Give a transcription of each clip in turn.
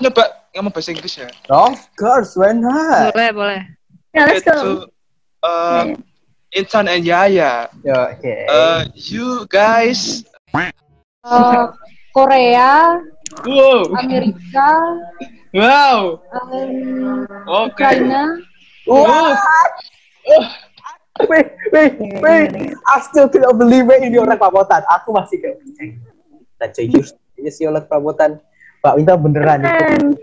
nyoba ngomong bahasa Inggris ya. Of course, why not? Boleh, boleh. Yeah, let's go. Itu uh, Intan and Yaya. Ya, Oke. Uh, you guys. Uh, Korea, Wow. Amerika, Wow. um, Oke. Ukraina. Wow. Wait, wait, wait. I still cannot believe it ini orang Prabotan. Aku masih kayak dan serius ini sih orang Prabotan. Pak Winta beneran itu.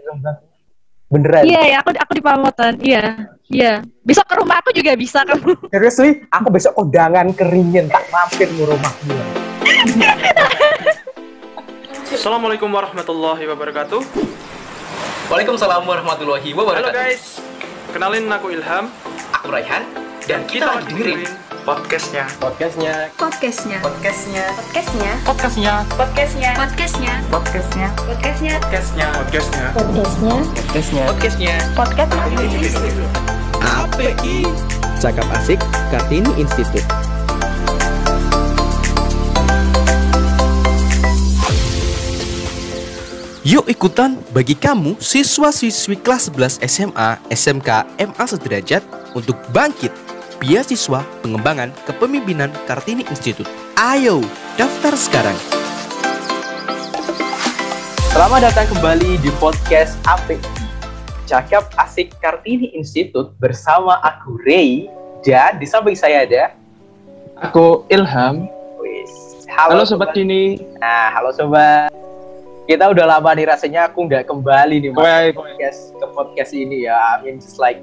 Beneran. Iya, ya, aku aku di Pamotan. Iya, iya. Besok ke rumah aku juga bisa kamu. Seriously, aku besok kondangan keringin tak mampir ke rumahmu. Assalamualaikum warahmatullahi wabarakatuh. Waalaikumsalam warahmatullahi Halo wabarakatuh. guys, kenalin aku Ilham Aku Raihan dan kita, Kita lagi dengerin podcastnya. podcastnya Podcastnya. podcastnya Podcastnya. Podcastnya. Podcastnya. Podcastnya. podcastnya Podcastnya. Podcastnya. Podcastnya. Podcastnya. podcastnya Podcastnya. API Cakap Asik Kartini Institute Yuk ikutan bagi kamu siswa-siswi kelas 11 SMA, SMK, MA sederajat untuk bangkit beasiswa pengembangan kepemimpinan Kartini Institute. Ayo, daftar sekarang. Selamat datang kembali di podcast API Cakap Asik Kartini Institute bersama aku Ray dan di samping saya ada Aku Ilham. Wis. Halo, sobat Dini. Nah, halo sobat. Kita udah lama nih rasanya aku nggak kembali nih Mas, ke podcast ke podcast ini ya. I mean just like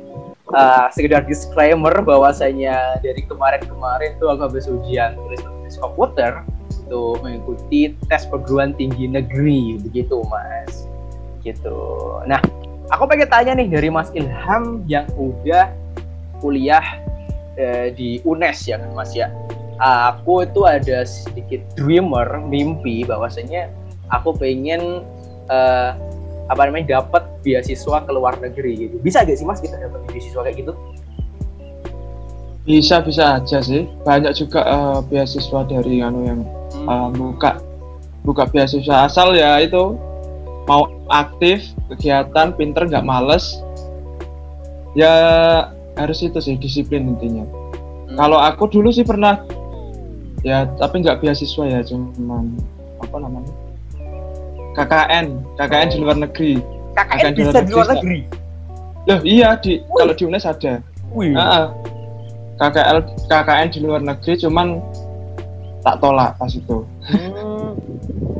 uh, sekedar disclaimer bahwasanya dari kemarin-kemarin tuh aku habis ujian tulis tulis komputer itu mengikuti tes perguruan tinggi negeri begitu Mas. Gitu. Nah, aku pengen tanya nih dari Mas Ilham yang udah kuliah eh, di UNES ya kan Mas ya. Aku itu ada sedikit dreamer, mimpi bahwasanya aku pengen eh, apa namanya dapat beasiswa ke luar negeri gitu. Bisa gak sih Mas kita dapat beasiswa kayak gitu? Bisa bisa aja sih. Banyak juga eh, beasiswa dari anu yang eh, buka buka beasiswa asal ya itu mau aktif kegiatan pinter nggak males ya harus itu sih disiplin intinya Hmm. kalau aku dulu sih pernah ya tapi nggak beasiswa ya cuman apa namanya KKN KKN di luar negeri KKN di bisa luar di luar negeri, loh iya di kalau di UNES ada Wih. Ah, ah. KKL KKN di luar negeri cuman tak tolak pas itu Hmm.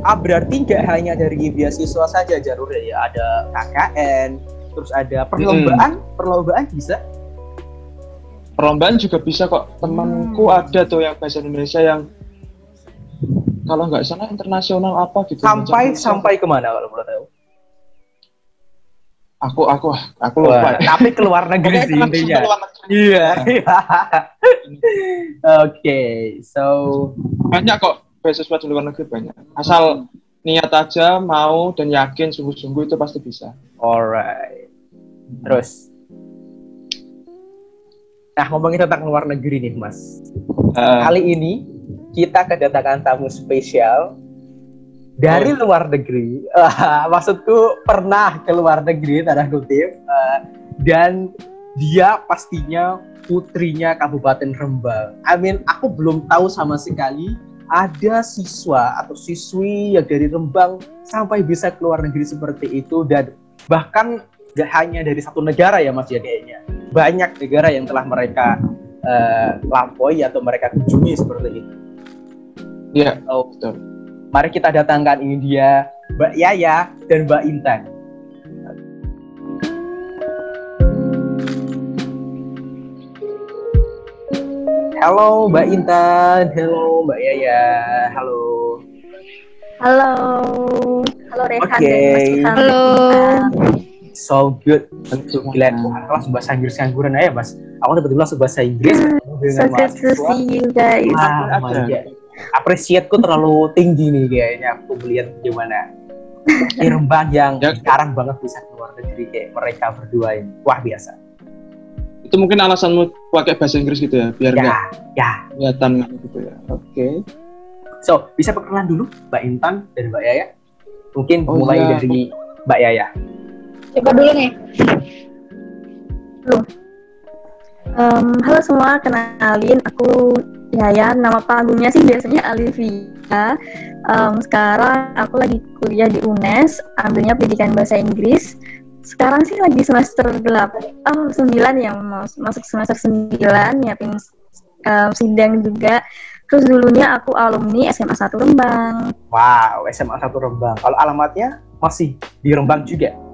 Ah berarti nggak hanya dari beasiswa saja Jarur ya, ada KKN, terus ada perlombaan, perlombaan bisa. perlombaan juga bisa kok temanku Hmm. ada tuh yang bahasa Indonesia yang kalau nggak salah internasional apa gitu Sampai Macam- sampai ke mana kalau boleh tahu? aku aku aku Wah, lupa tapi ke luar negeri sih intinya. Iya. Oke, so banyak kok beasiswa di luar negeri banyak asal niat aja mau dan yakin sungguh-sungguh itu pasti bisa alright. Terus, nah ngomongin tentang luar negeri nih Mas. Eh, Kali ini kita kedatangan tamu spesial dari luar negeri. Ah, maksudku pernah ke luar negeri tanda kutip Ah, dan dia pastinya putrinya Kabupaten Rembang. I mean, aku belum tahu sama sekali ada siswa atau siswi yang dari Rembang sampai bisa ke luar negeri seperti itu dan bahkan gak hanya dari satu negara ya Mas ya kayaknya. Banyak negara yang telah mereka eh, lampaui atau mereka kunjungi seperti itu. Iya Oh, betul Mari kita datangkan ini dia Mbak Yaya dan Mbak Intan. Halo Mbak Intan, halo Mbak Yaya, halo. Halo. Halo Rehan Oke. Ilham. Halo. So good. Tentu gila kelas bahasa Inggris ngangguran aja mas. Aku tiba-tiba langsung bahasa Inggris So dengan good to see you guys. Wah, Appreciate-ku terlalu tinggi nih kayaknya aku melihat gimana di Rembang yang Ya. sekarang banget bisa keluar negeri kayak mereka berdua ini. Wah biasa. itu mungkin alasanmu pakai bahasa Inggris gitu ya biar Ya, nggak ya. kelihatan gitu ya oke So, bisa perkenalan dulu Mbak Intan dan Mbak Yaya? Mungkin Oh, mulai iya. dari Mbak Yaya. Coba dulu nih. Em, halo semua, kenalin aku Yaya. Nama panggungnya sih biasanya Alivia. Em, sekarang aku lagi kuliah di UNES, ambilnya pendidikan bahasa Inggris. Sekarang sih lagi semester 8, oh 9 yang mau masuk semester 9, nyiapin em, sidang juga. Terus dulunya aku alumni SMA 1 Rembang. Wow, SMA 1 Rembang. Kalau alamatnya masih di Rembang juga.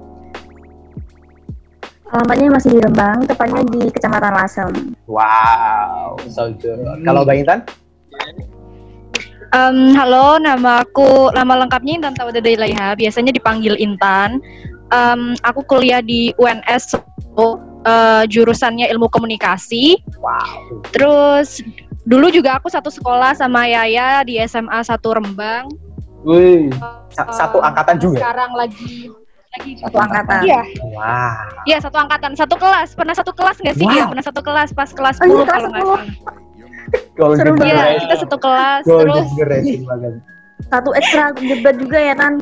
Alamatnya masih di Rembang, tepatnya di Kecamatan Lasem. Wow, so good. Kalau Bang Intan? Em, halo, nama aku nama lengkapnya Intan Tawada Ilaiha, biasanya dipanggil Intan. Em, aku kuliah di UNS Solo, eh, jurusannya ilmu komunikasi. Wow. Terus dulu juga aku satu sekolah sama Yaya di SMA 1 Rembang. Wih, Sa- satu angkatan juga. Sekarang lagi lagi Satu angkatan. Iya, Wow. iya satu angkatan, satu kelas. Pernah satu kelas nggak sih? Wow. Iya, pernah satu kelas pas kelas Oh, iya, 10 kelas kalau nggak 10. salah. Seru banget. Generation. kita satu kelas. Terus banget. Satu ekstra debat juga ya, Tan?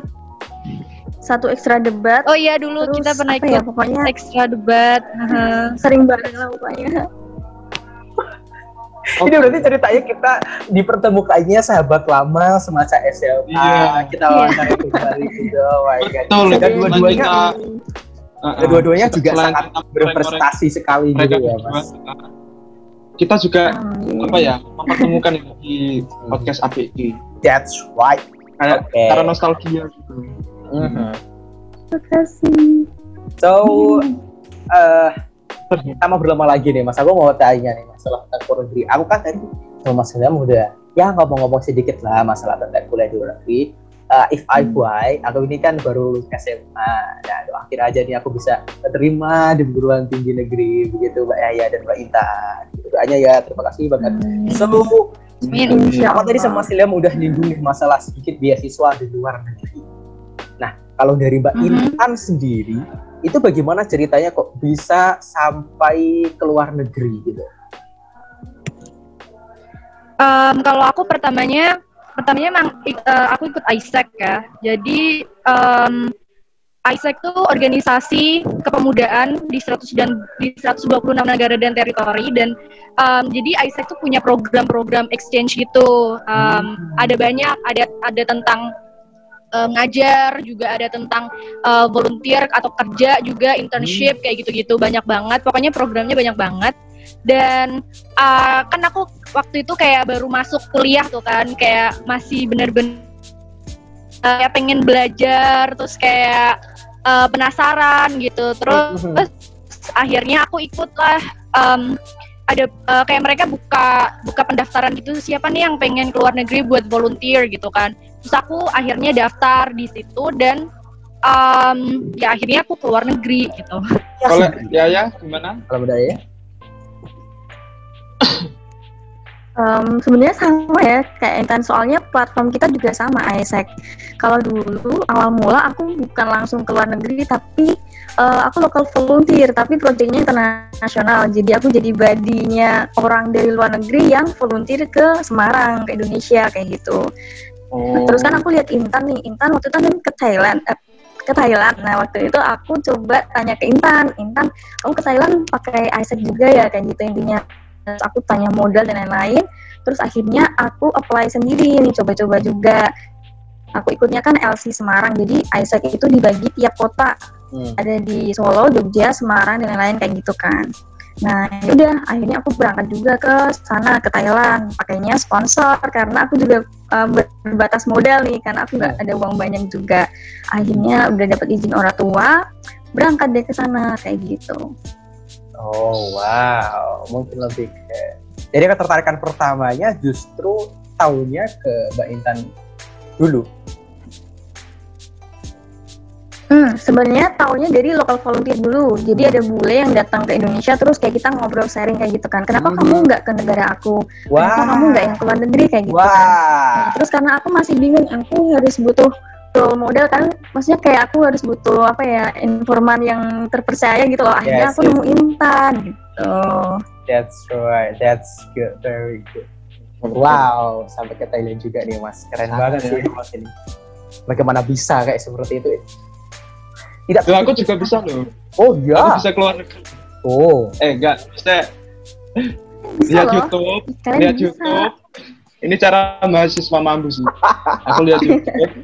Satu ekstra debat. Oh iya dulu Terus kita pernah ikut ya, pokoknya ekstra debat. Heeh. sering bareng lah pokoknya. Ini berarti ceritanya kita dipertemukannya sahabat lama semasa SMA. Iya. Kita wawancara kembali gitu. Oh my God. betul. Dan dua-duanya, kita- dan dua-duanya juga Selain sangat berprestasi sekali mereka gitu ya, Mas. kita juga Amin. apa ya mempertemukan di podcast APG That's right. kayak Oke. karena nostalgia gitu. Mhm. Terima kasih. So, eh sama berlama lagi nih Mas. Aku mau tanya nih masalah tentang luar negeri. Aku kan tadi sama Mas Ilham udah ya ngomong-ngomong sedikit lah masalah tentang kuliah di luar negeri. Eh, if I why, aku ini kan baru SMA. Nah, akhir aja nih aku bisa terima di perguruan tinggi negeri begitu Mbak Yaya dan Mbak Intan. Gitu doanya ya. Terima kasih banget. So, Amin. Insya Aku tadi sama Mas Ilham udah nyinggung masalah sedikit beasiswa di luar negeri. Nah, kalau dari Mbak Mhm. Intan sendiri, itu bagaimana ceritanya kok bisa sampai ke luar negeri gitu? Em, kalau aku pertamanya pertamanya emang eh, aku ikut ISEC ya. Jadi em, ISEC tuh organisasi kepemudaan di 100 dan di 126 negara dan teritori dan em, jadi ISEC tuh punya program-program exchange gitu. Em, Ada banyak, ada ada tentang eh, ngajar, juga ada tentang eh, volunteer atau kerja juga internship kayak gitu-gitu banyak banget. Pokoknya programnya banyak banget. Dan uh, kan aku waktu itu kayak baru masuk kuliah tuh kan kayak masih bener-bener uh, pengen belajar terus kayak uh, penasaran gitu terus, terus akhirnya aku ikut lah um, ada uh, kayak mereka buka buka pendaftaran gitu siapa nih yang pengen keluar negeri buat volunteer gitu kan terus aku akhirnya daftar di situ dan um, ya akhirnya aku keluar negeri gitu Kalau ya ya gimana? Kalau udah ya? Em, sebenarnya sama ya kayak Intan soalnya platform kita juga sama ISEC. Kalau dulu awal mula aku bukan langsung ke luar negeri tapi eh, aku lokal volunteer tapi proyeknya internasional. Jadi aku jadi badinya orang dari luar negeri yang volunteer ke Semarang, ke Indonesia kayak gitu. Oh. terus kan aku lihat Intan nih, Intan waktu itu kan ke Thailand, eh, ke Thailand. Nah waktu itu aku coba tanya ke Intan, Intan, kamu ke Thailand pakai ISEC juga ya kayak gitu intinya. Terus aku tanya modal dan lain-lain. Terus akhirnya aku apply sendiri nih, coba-coba juga. Aku ikutnya kan LC Semarang, jadi ISEC itu dibagi tiap kota. Hmm. Ada di Solo, Jogja, Semarang dan lain-lain kayak gitu kan. Nah, ya udah akhirnya aku berangkat juga ke sana ke Thailand, pakainya sponsor karena aku juga uh, berbatas modal nih karena aku nggak ada uang banyak juga. Akhirnya udah dapat izin orang tua, berangkat deh ke sana kayak gitu. Oh wow, mungkin lebih ke. Jadi ketertarikan pertamanya justru tahunnya ke Mbak Intan dulu. Hmm, sebenarnya tahunya dari lokal volunteer dulu. Jadi ada bule yang datang ke Indonesia terus kayak kita ngobrol sharing kayak gitu kan. Kenapa Mhm. kamu nggak ke negara aku? Kenapa Wah, kamu nggak yang ke luar negeri kayak gitu kan? wah, Nah, terus karena aku masih bingung, aku harus butuh role model kan, maksudnya kayak aku harus butuh apa ya informan yang terpercaya gitu loh. Akhirnya Yes, aku yes. nemu Intan gitu. that's right, that's good, very good. Wow, sampai ke Thailand juga nih mas, keren banget sih mas ini. Bagaimana bisa kayak seperti itu? Tidak. Loh, aku juga bisa loh. Oh Aku ya. bisa keluar negeri. Oh. Eh enggak, saya Bisa lihat loh. YouTube, Kalian lihat bisa. YouTube. Ini cara mahasiswa mampu sih. Aku lihat YouTube,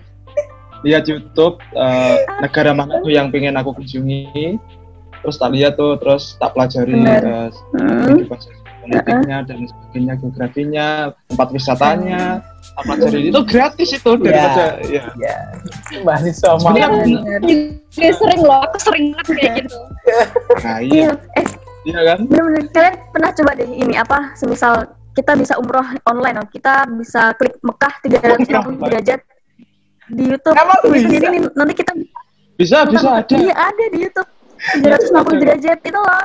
lihat YouTube eh, negara mana tuh yang pengen aku kunjungi. Terus tak lihat tuh, terus tak pelajari Bener. eh, Hmm. Politiknya dan sebagainya, geografinya, tempat wisatanya, tak pelajari itu gratis itu daripada ya. Ya. Mahasiswa Sebenarnya mampu. Bener. Juga sering loh, aku sering banget kayak gitu. Nah, iya, Iya, eh iya kan? bener-bener kalian pernah coba deh ini apa semisal kita bisa umroh online loh. kita bisa klik Mekah 360 derajat di YouTube Emang Jadi bisa? sendiri nih, nanti kita Bisa, bisa ada. iya ada di YouTube 360 derajat itu loh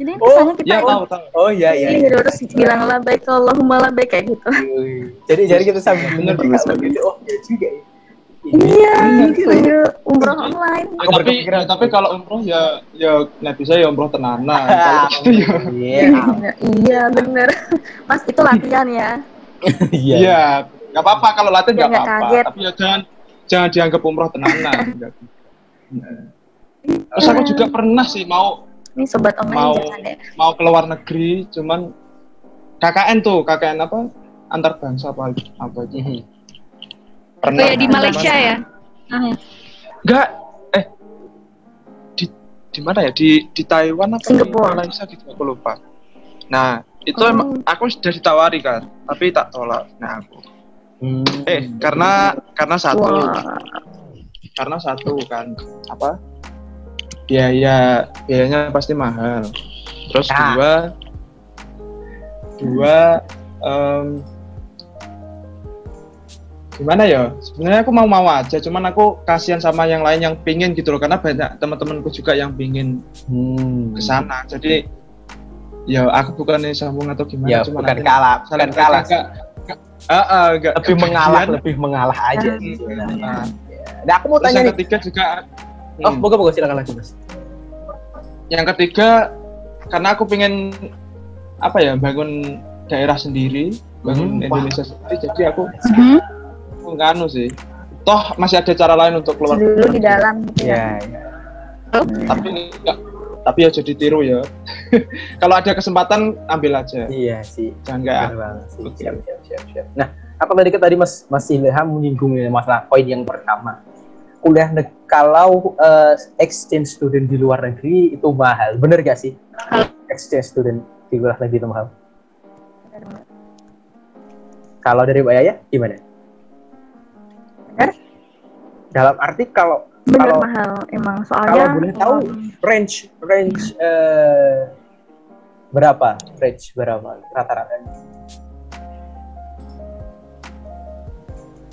jadi Oh, misalnya kita Ya tahu tahu. Oh iya iya. ini terus bilang labbaik Allahumma labbaik kayak gitu Jadi jadi kita sambil Bener, gitu. Oh ya juga ya. iya gitu ya umroh online Ya, tapi ya, tapi kalau umroh ya ya nggak bisa ya umroh tenanan. gitu ya. Iya. iya iya bener mas itu latihan ya Iya. Iya, nggak apa-apa kalau latihan nggak apa-apa. kaget. Tapi ya jangan jangan dianggap umroh tenanan. Terus aku juga pernah sih mau ini sobat online Mau. jangan deh mau ke luar negeri, cuman KKN tuh KKN apa antar bangsa apa apa itu. Mhm. Pernah. Oh ya di Malaysia ya? Enggak, eh di di mana ya di di Taiwan apa Singapura. di Malaysia gitu aku lupa. Nah itu Oh. emang aku sudah ditawari kan, tapi tak tolak. Nah aku Hmm. eh karena karena satu wah karena satu kan apa biaya biayanya pasti mahal terus Ya. dua dua em, gimana ya sebenarnya aku mau mau aja cuman aku kasihan sama yang lain yang pingin gitu loh karena banyak teman-temanku juga yang pingin Hmm. ke sana jadi ya aku bukannya sambung atau gimana Ya cuman bukan kalah, bukan kalah. enggak, enggak, ah, ah, enggak Lebih mengalah, lebih mengalah aja Ah. sih sebenarnya. Nah, aku mau terus tanya nih. ketiga juga Oh, hmm. moga moga silakan lagi, Mas. Yang ketiga karena aku pengen apa ya bangun daerah sendiri bangun Hmm, Indonesia sendiri jadi aku Mhm. aku nganu sih toh masih ada cara lain untuk keluar dulu di dalam gitu Iya, ya. iya. tapi enggak tapi ya jadi tiru ya kalau ada kesempatan ambil aja Iya sih. jangan. Siap, siap, siap, siap. Nah, apa tadi tadi Mas Mas Ilham menyinggung ya masalah poin yang pertama. Kuliah kalau eh, exchange student di luar negeri itu mahal. Bener gak sih? Exchange student di luar negeri itu mahal. Kalau dari Mbak Yaya gimana? Bener. Dalam arti kalau bener Kalau- mahal emang soalnya kalau boleh tahu range range eh, berapa? Range berapa rata-rata?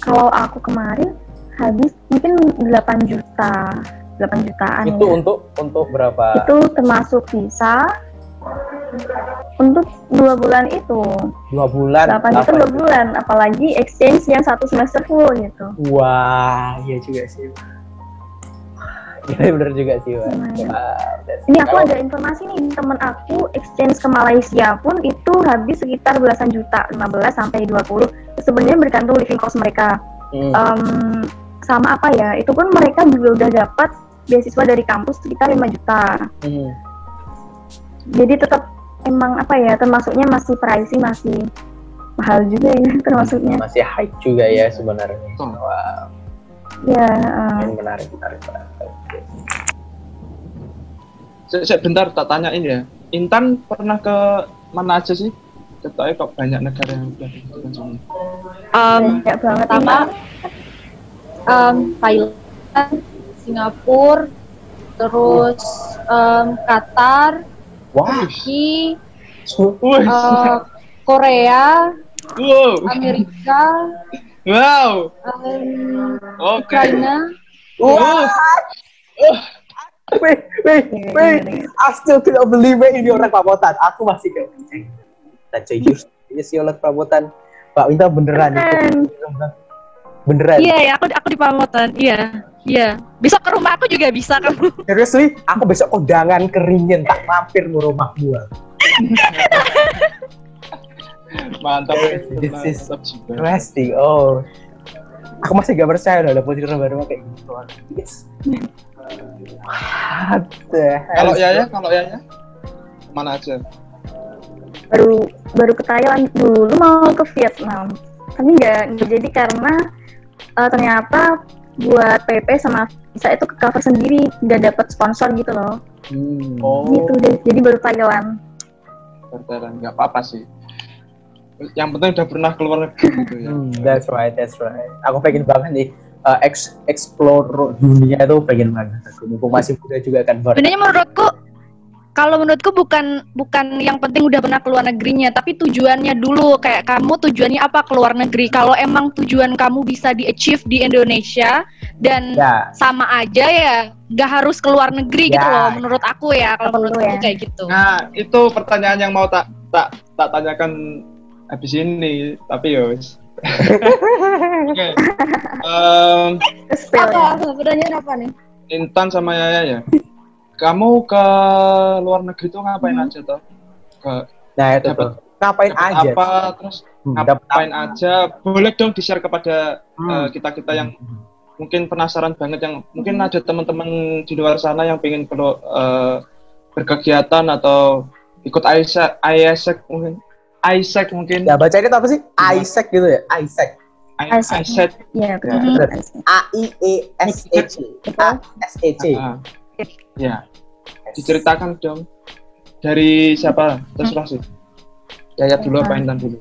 kalau aku kemarin habis mungkin 8 juta 8 jutaan Itu ya. untuk untuk berapa? itu termasuk visa untuk dua bulan itu dua bulan. 8 juta dua bulan apalagi exchange yang satu semester full gitu Wah, iya juga sih. Iya bener juga sih, Wak. Ini aku ada informasi nih temen aku exchange ke Malaysia pun itu habis sekitar belasan juta 15 sampai 20 sebenarnya bergantung living cost mereka Hmm. Em, sama apa ya itu pun mereka juga udah dapat beasiswa dari kampus sekitar 5 juta. Hmm. jadi tetap emang apa ya termasuknya masih pricey masih mahal juga ya termasuknya. Masih high juga ya sebenarnya. Oh. Wah, ya eh, ini menarik, menarik, menarik. Saya, saya bentar tak tanyain ya. Intan pernah ke mana aja sih? Ketoknya kok banyak negara yang udah dikunjungi Um, banyak banget. Pertama ini um, Thailand, Singapura, terus um, Qatar, Wah, Turki, uh, Korea, wow, Amerika, wow, um, oke. Ukraina. Wow. wait, wait, wait. I still cannot believe it, ini orang Pamotan. Aku masih kayak, "Eh, tak serius, ini si orang. Pak Winta beneran itu. Beneran. Iya ya, aku aku di Pamotan. Iya, iya. Besok ke rumah aku juga bisa kamu. Seriously, aku besok kondangan keringin tak mampir ke rumah gua. Mantap. This is. Interesting. Oh. Aku masih gak percaya loh ada putri orang baru kayak gitu. Yes. What the hell? Kalau ya ya, kalau ya ya, mana aja? baru baru ke Thailand dulu mau ke Vietnam tapi nggak nggak jadi karena eh, ternyata buat PP sama visa itu ke cover sendiri nggak dapat sponsor gitu loh Hmm. Oh, gitu deh jadi baru Thailand berjalan nggak apa-apa sih. Yang penting udah pernah keluar negeri gitu ya. Hmm, that's right, that's right. Aku pengen banget nih uh, ex explore dunia itu pengen banget. Aku mumpung masih muda juga kan baru. Sebenarnya menurutku kalau menurutku bukan bukan yang penting udah pernah keluar negerinya, tapi tujuannya dulu kayak kamu tujuannya apa keluar negeri. Kalau emang tujuan kamu bisa di achieve di Indonesia dan Ya, sama aja ya, nggak harus keluar negeri gitu Ya. loh. Menurut aku ya, kalau menurut aku ya. kayak gitu. Nah, itu pertanyaan yang mau tak tak tak tanyakan habis ini, tapi ya wis. Oke. Em, Spill ya. Pertanyaan apa nih? Intan sama Yaya ya. Kamu ke luar negeri tuh ngapain Hmm. aja toh? Ke nah itu Dapat- tuh. Ngapain dapat aja? apa terus Hmm, ngapain aja? Boleh dong di-share kepada Hmm. kita kita yang mungkin penasaran banget yang mungkin ada teman-teman di luar sana yang pengen perlu eh, berkegiatan atau ikut Isaac Isaac mungkin Isaac mungkin Ya baca itu apa sih? Isaac gitu ya? Isaac. Isaac. Iya, betul. Mhm. bener. A I E S E C. A S E C. Ya diceritakan dong dari siapa terserah sih Yaya dulu apa Intan dulu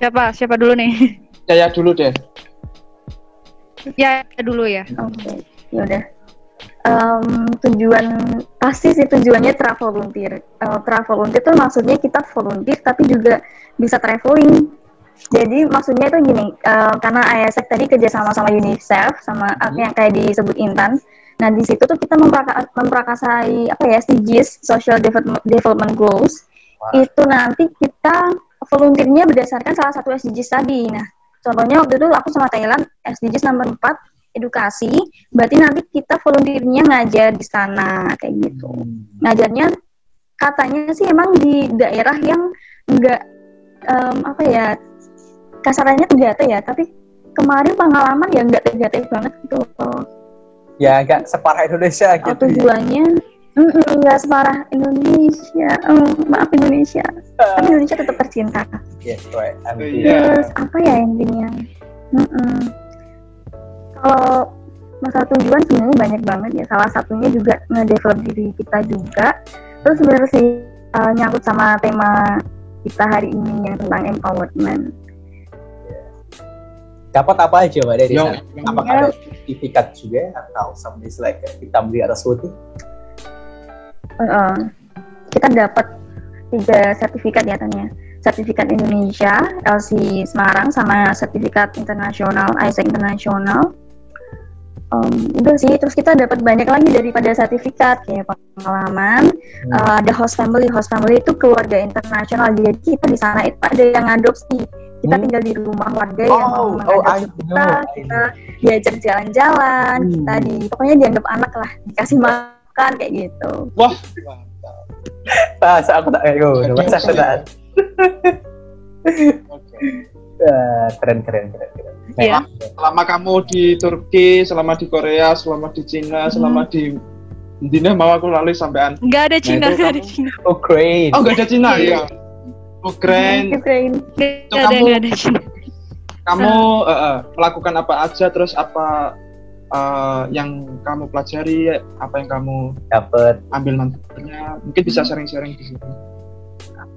Siapa? Siapa dulu nih? Yaya dulu deh ya dulu ya. Oke, yaudah. Em, tujuan pasti sih tujuannya travel volunteer. Eh, travel volunteer itu maksudnya kita volunteer tapi juga bisa traveling. Jadi maksudnya itu gini, eh, karena ISEC tadi kerja sama sama UNICEF sama apa yang kayak disebut Intan. Nah di situ tuh kita mempraka- memprakasai apa ya SDGs Social Development, Development Goals. Wah. Itu nanti kita volunteernya berdasarkan salah satu SDGs tadi. Nah contohnya waktu itu aku sama Thailand SDGs nomor 4 edukasi, berarti nanti kita volunteernya ngajar di sana kayak gitu. Ngajarnya katanya sih emang di daerah yang enggak em, apa ya kasarannya tegate ya, tapi kemarin pengalaman ya enggak tegate banget gitu. loh. Ya agak separah Indonesia Oh, gitu. tujuannya mm-mm, enggak separah Indonesia, Em, maaf Indonesia, tapi Indonesia tetap tercinta. Yes, right. I'm Iya. Terus apa ya intinya? Mm-mm. Kalau masalah tujuan sebenarnya banyak banget ya. Salah satunya juga nge-develop diri kita juga. Terus sebenarnya sih uh, nyangkut sama tema kita hari ini yang tentang empowerment. Dapat apa aja mbak dari sana? Apakah ada sertifikat juga atau something like hitam di atas putih? Uh, kita dapat tiga sertifikat ya tanya. Sertifikat Indonesia, LC Semarang, sama sertifikat internasional, ISEC internasional. Um, udah sih, terus kita dapat banyak lagi daripada sertifikat kayak pengalaman. Hmm. Uh, ada host family, host family itu keluarga internasional. Jadi kita di sana itu ada yang ngadopsi. Kita Hmm. tinggal di rumah warga yang Oh, mau oh, mengadopsi kita. Kita diajak jalan-jalan, Hmm. kita di pokoknya dianggap anak lah, dikasih makan kayak gitu. wah Bahasa aku tak ayo, bahasa aku tak. Oke. Eh, Keren keren keren keren. Iya. selama kamu di Turki selama di Korea selama di Cina selama di Intinya mau aku lali sampean Nggak ada Cina, itu nggak ada kamu- Cina. Oh great. oh nggak ada Cina ya oh keren Ukraine. Nggak ada, kamu- nggak ada Cina. kamu eh, eh, melakukan apa aja terus apa eh, yang kamu pelajari apa yang kamu Dapat. ambil manfaatnya mungkin bisa sharing-sharing di sini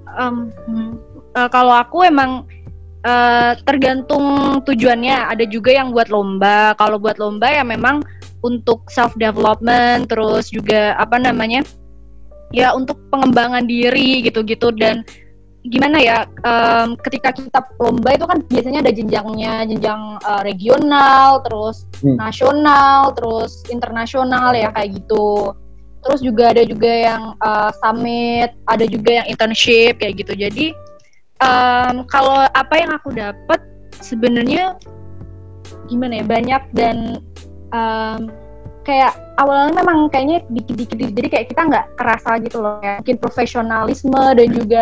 hmm. Eh, kalau aku emang eh, tergantung tujuannya. Ada juga yang buat lomba. Kalau buat lomba ya memang untuk self development, terus juga apa namanya? Ya untuk pengembangan diri gitu-gitu dan gimana ya? em, ketika kita lomba itu kan biasanya ada jenjangnya, jenjang eh, regional, terus Hmm. nasional, terus internasional ya kayak gitu terus juga ada juga yang uh, summit, ada juga yang internship kayak gitu. Jadi em, kalau apa yang aku dapat sebenarnya gimana ya banyak dan em, kayak awalnya memang kayaknya dikit-dikit jadi kayak kita nggak kerasa gitu loh ya mungkin profesionalisme dan juga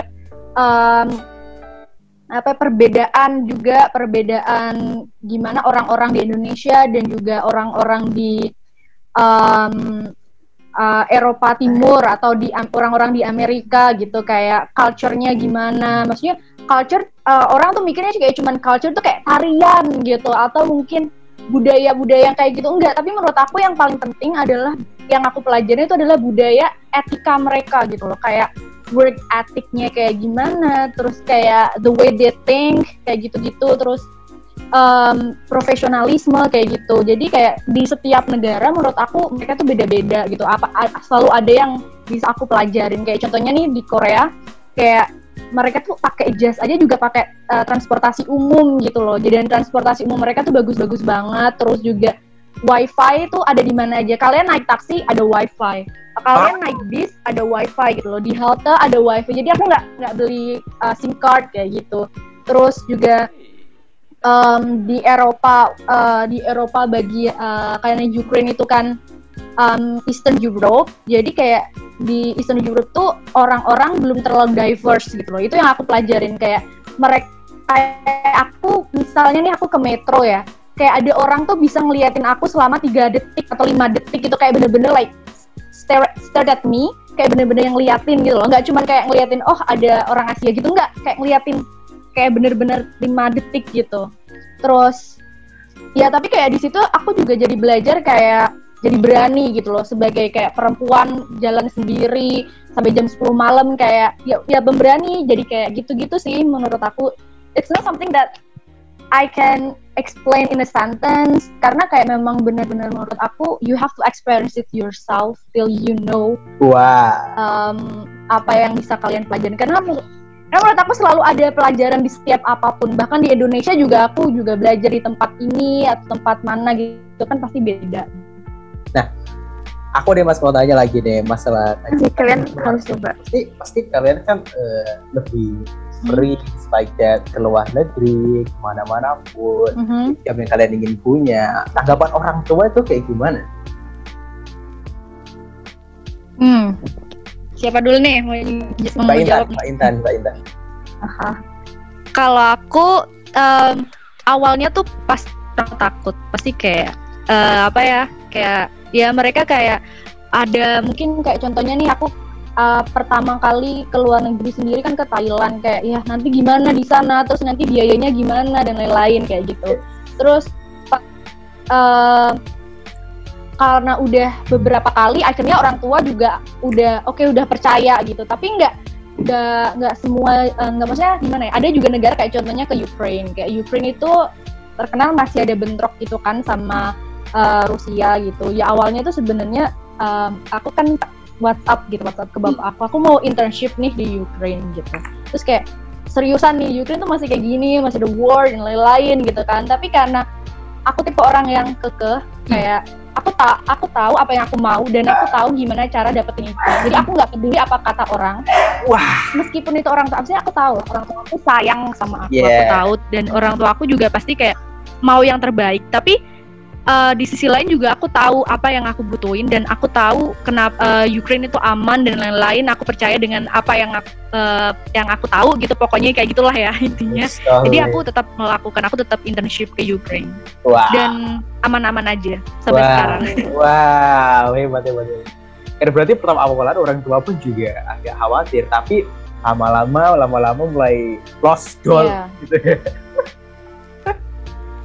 em, apa perbedaan juga perbedaan gimana orang-orang di Indonesia dan juga orang-orang di em, uh, Eropa Timur atau di orang-orang di Amerika gitu. Kayak culture-nya gimana. Maksudnya culture uh, orang tuh mikirnya kayak cuman culture tuh kayak tarian gitu atau mungkin budaya-budaya yang kayak gitu. Enggak tapi menurut aku yang paling penting adalah yang aku pelajari itu adalah budaya etika mereka gitu loh. Kayak work ethicnya kayak gimana terus kayak the way they think kayak gitu-gitu. Terus um, profesionalisme kayak gitu. Jadi kayak di setiap negara menurut aku mereka tuh beda-beda gitu. Apa selalu ada yang bisa aku pelajarin. Kayak contohnya nih di Korea kayak mereka tuh pakai jas aja juga pakai uh, transportasi umum gitu loh. Jadi transportasi umum mereka tuh bagus-bagus banget. Terus juga wifi itu ada di mana aja. Kalian naik taksi ada wifi. Kalian naik bis ada wifi gitu loh. Di halte ada wifi. Jadi aku nggak nggak beli uh, sim card kayak gitu. Terus juga um, di Eropa uh, di Eropa bagi uh, kayaknya Ukraine itu kan um, Eastern Europe. Jadi kayak di Eastern Europe tuh orang-orang belum terlalu diverse gitu loh. Itu yang aku pelajarin kayak mereka kayak aku misalnya nih aku ke metro ya. Kayak ada orang tuh bisa ngeliatin aku selama tiga detik atau lima detik gitu kayak bener-bener like stare, stare at me kayak bener-bener yang ngeliatin gitu loh nggak cuma kayak ngeliatin oh ada orang Asia gitu nggak kayak ngeliatin kayak bener-bener lima detik gitu terus ya tapi kayak di situ aku juga jadi belajar kayak jadi berani gitu loh sebagai kayak perempuan jalan sendiri sampai jam 10 malam kayak ya ya pemberani jadi kayak gitu-gitu sih menurut aku. It's not something that I can explain in a sentence karena kayak memang benar-benar menurut aku you have to experience it yourself till you know Wah. um, apa yang bisa kalian pelajari karena karena menurut aku selalu ada pelajaran di setiap apa pun. Bahkan di Indonesia juga aku juga belajar di tempat ini atau tempat mana gitu kan pasti beda Aku deh mas mau tanya lagi deh masalah Nanti kalian harus coba. pasti pasti kalian kan eh, lebih free like that ke luar negeri ke mana-mana pun Mhm. yang kalian ingin punya tanggapan orang tua itu kayak gimana? Hmm. Siapa dulu nih mau, Mbak Intan? Mbak Intan, Mbak Intan. Aha. Kalau aku em, awalnya tuh pas takut, pasti kayak eh, apa ya? Kayak ya mereka kayak ada mungkin kayak contohnya nih aku eh, pertama kali ke luar negeri sendiri kan ke Thailand kayak ya nanti gimana di sana? Terus nanti biayanya gimana? dan lain-lain kayak gitu. Terus eh, karena udah beberapa kali akhirnya orang tua juga udah oke udah percaya gitu. Tapi nggak nggak nggak semua eh, nggak maksudnya gimana ya? Ada juga negara kayak contohnya ke Ukraine. Kayak Ukraine itu terkenal masih ada bentrok gitu kan sama eh, Rusia gitu. Ya awalnya tuh sebenarnya em, aku kan WhatsApp gitu WhatsApp ke bapak aku aku mau internship nih di Ukraine gitu. Terus kayak seriusan nih Ukraine tuh masih kayak gini masih ada war dan lain-lain gitu kan. Tapi karena aku tipe orang yang kekeh kayak aku tak aku tahu apa yang aku mau dan aku tahu gimana cara dapetin itu. Jadi aku nggak peduli apa kata orang. Wah, meskipun itu orang tua aku tahu orang tua aku sayang sama aku aku Yeah. tahu. Dan orang tua aku juga pasti kayak mau yang terbaik. Tapi eh, di sisi lain juga aku tahu apa yang aku butuhin dan aku tahu kenapa eh, Ukraine itu aman dan lain-lain aku percaya dengan apa yang aku, eh, yang aku tahu gitu pokoknya kayak gitulah ya intinya jadi aku tetap melakukan aku tetap internship ke Ukraine Wah. dan aman-aman aja sampai Wah. sekarang Wow, hebat hebat. hebat. Ya, berarti pertama awalan orang tua pun juga agak khawatir, tapi lama-lama lama-lama mulai lost doll Iya. gitu ya.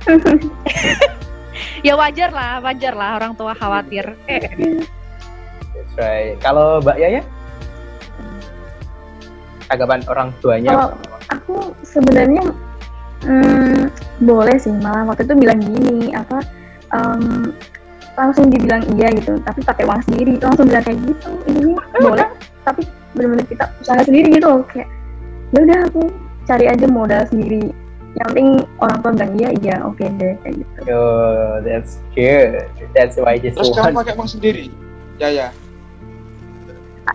ya wajar lah wajar lah orang tua khawatir. Eh, That's right. Kalau Mbak Yaya? Tanggapan orang tuanya? Kalau aku sebenarnya hmm, boleh sih. Malah waktu itu bilang gini apa em, langsung dibilang iya gitu. Tapi pakai uang sendiri. Langsung bilang kayak gitu. Ini boleh tapi benar-benar kita usaha sendiri gitu loh. Kayak ya udah aku cari aja modal sendiri yang penting orang tua bilang iya iya oke deh kayak gitu Oh, that's good. That's why I just Terus kamu pakai uang sendiri? Ya ya.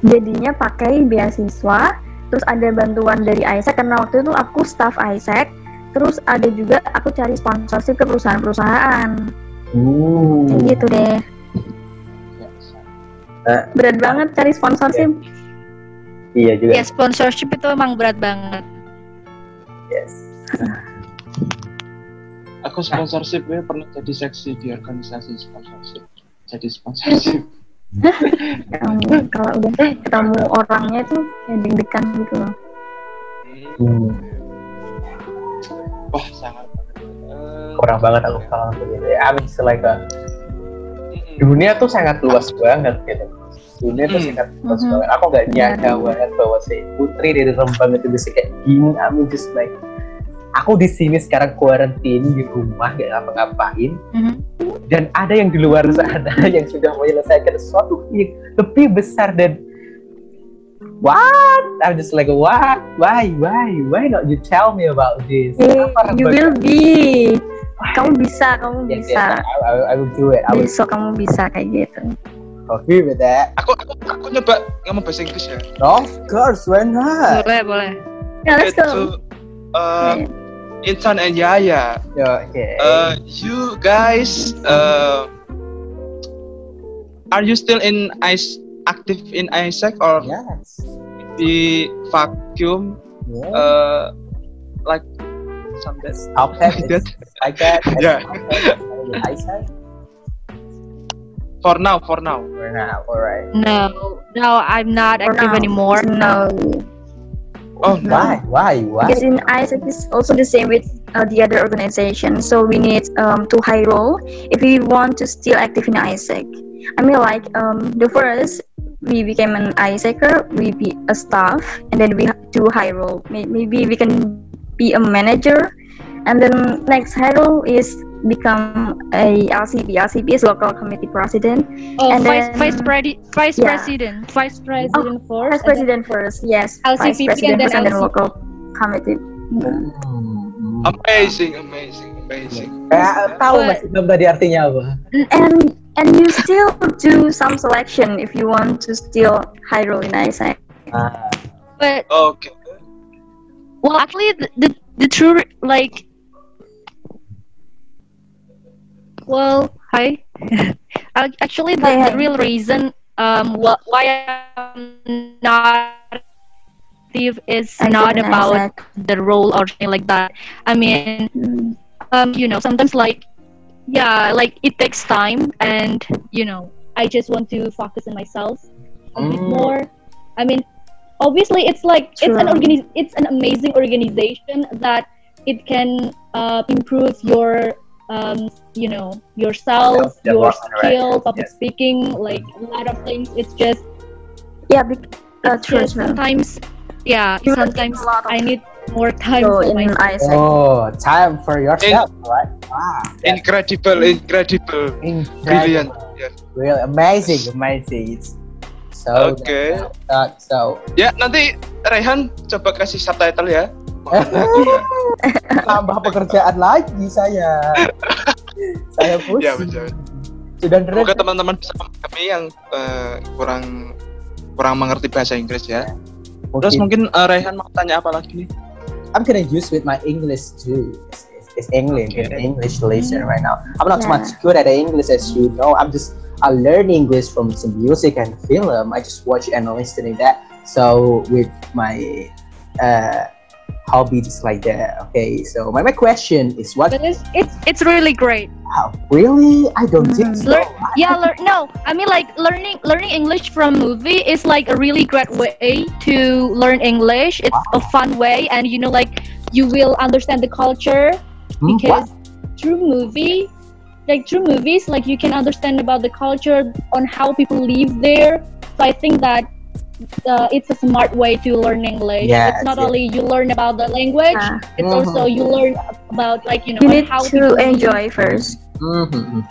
jadinya pakai beasiswa terus ada bantuan dari Isaac karena waktu itu aku staff Isaac terus ada juga aku cari sponsorship ke perusahaan-perusahaan Uh. kayak gitu deh Eh, berat banget cari sponsorship Iya juga. ya sponsorship itu emang berat banget Yes. Aku sponsorship ya pernah jadi seksi di organisasi sponsorship. Jadi sponsorship. Yang kalau udah ketemu orangnya tuh kayak deg-degan gitu loh. Hmm, Wah, sangat kurang banget aku kalau begitu ya. I mean, it's like a- mm-mm. dunia tuh sangat luas banget gitu. Dunia tuh Hmm. sangat luas Mhm. banget. Aku nggak nyangka banget bahwa si Putri dari Rembang itu bisa kayak gini. I mean, just like aku di sini sekarang quarantine di rumah gak ngapa-ngapain Mhm. dan ada yang di luar sana yang sudah menyelesaikan sesuatu yang lebih besar dan what I'm just like what why why why not you tell me about this Kenapa you will be. Kamu bisa, kamu Yes, yes, bisa. I, I, I will do it I will Besok kamu bisa kayak gitu. agree with that Aku, aku aku nyoba ngomong bahasa Inggris ya. of course why not Boleh, boleh. Ya, let's go. uh, Intan and Yaya. okay Uh, you guys, uh, are you still in ice active in ISEC or yes di vacuum? yeah. Uh, like something Top like hat that. like that Yeah. I said For now, for now. for now alright No, no, I'm not For active now. anymore. No. Oh why why why Because in ISEC is also the same with uh, the other organization. So we need um, to high roll if we want to still active in ISEC. I mean, like um, the first we became an ISECer, we be a staff, and then we do high. May- Maybe we can be a manager, and then next high roll is become a LCP. LCP is local committee president. Oh, And vice then- vice, predi- vice Yeah. president, vice president first. Vice president first, yes. Vice LCPP president and then first, and then local committee. Hmm. Amazing, amazing, amazing. Kayak tahu But- mas Ibam tadi artinya apa? and and you still do some selection if you want to still high roll in ISAC. Ah, But Okay. well, actually, the the, the true like. Well, hi. Actually, the, Hi, the real reason um wh- why I'm not active is Active not about the role or something like that. I mean, Mm. um, you know, sometimes like, yeah, like it takes time, and you know, I just want to focus on myself a bit Mm. more. I mean, obviously, it's like it's an True. organi- it's an amazing organization that it can uh, improve your um, you know yourself, Yeah, your right. skill, public Yes. speaking, like a lot of things. It's just Yeah, uh, it's true, just true. sometimes, yeah, You will sometimes get a lot of I need more time So for in myself. Oh, time for yourself, right? Ah, that's Incredible, incredible, incredible. brilliant. Yeah. Really amazing, amazing. It's so Okay. uh, so Ya, nanti Rehan coba kasih subtitle ya. tambah pekerjaan lagi saya. saya pusing. Ya, betul. Sudah Semoga keren. teman-teman bisa kami yang eh, kurang kurang mengerti bahasa Inggris ya. Terus mungkin eh, Rehan mau tanya apa lagi nih? I'm gonna use with my English too. It's, English, Okay. English lesson right now. I'm not Yeah. much good at English as you know. I'm just I learn English from some music and film. I just watch and listening that. So with my uh, hobby just like that. Okay, so my, my question is what? But it's it's it's really great. How, really? I don't think Mhm. so. Learn, yeah, learn. No, I mean like learning learning English from movie is like a really great way to learn English. It's a fun way, and you know, like you will understand the culture Hmm, because through movie, like through movies, like you can understand about the culture on how people live there. So I think that. Uh, it's a smart way to learn English. Yes, it's not yes. only you learn about the language, Yeah. it's Mhm. also you learn about like you know You on need how to people live. enjoy first. Mhm.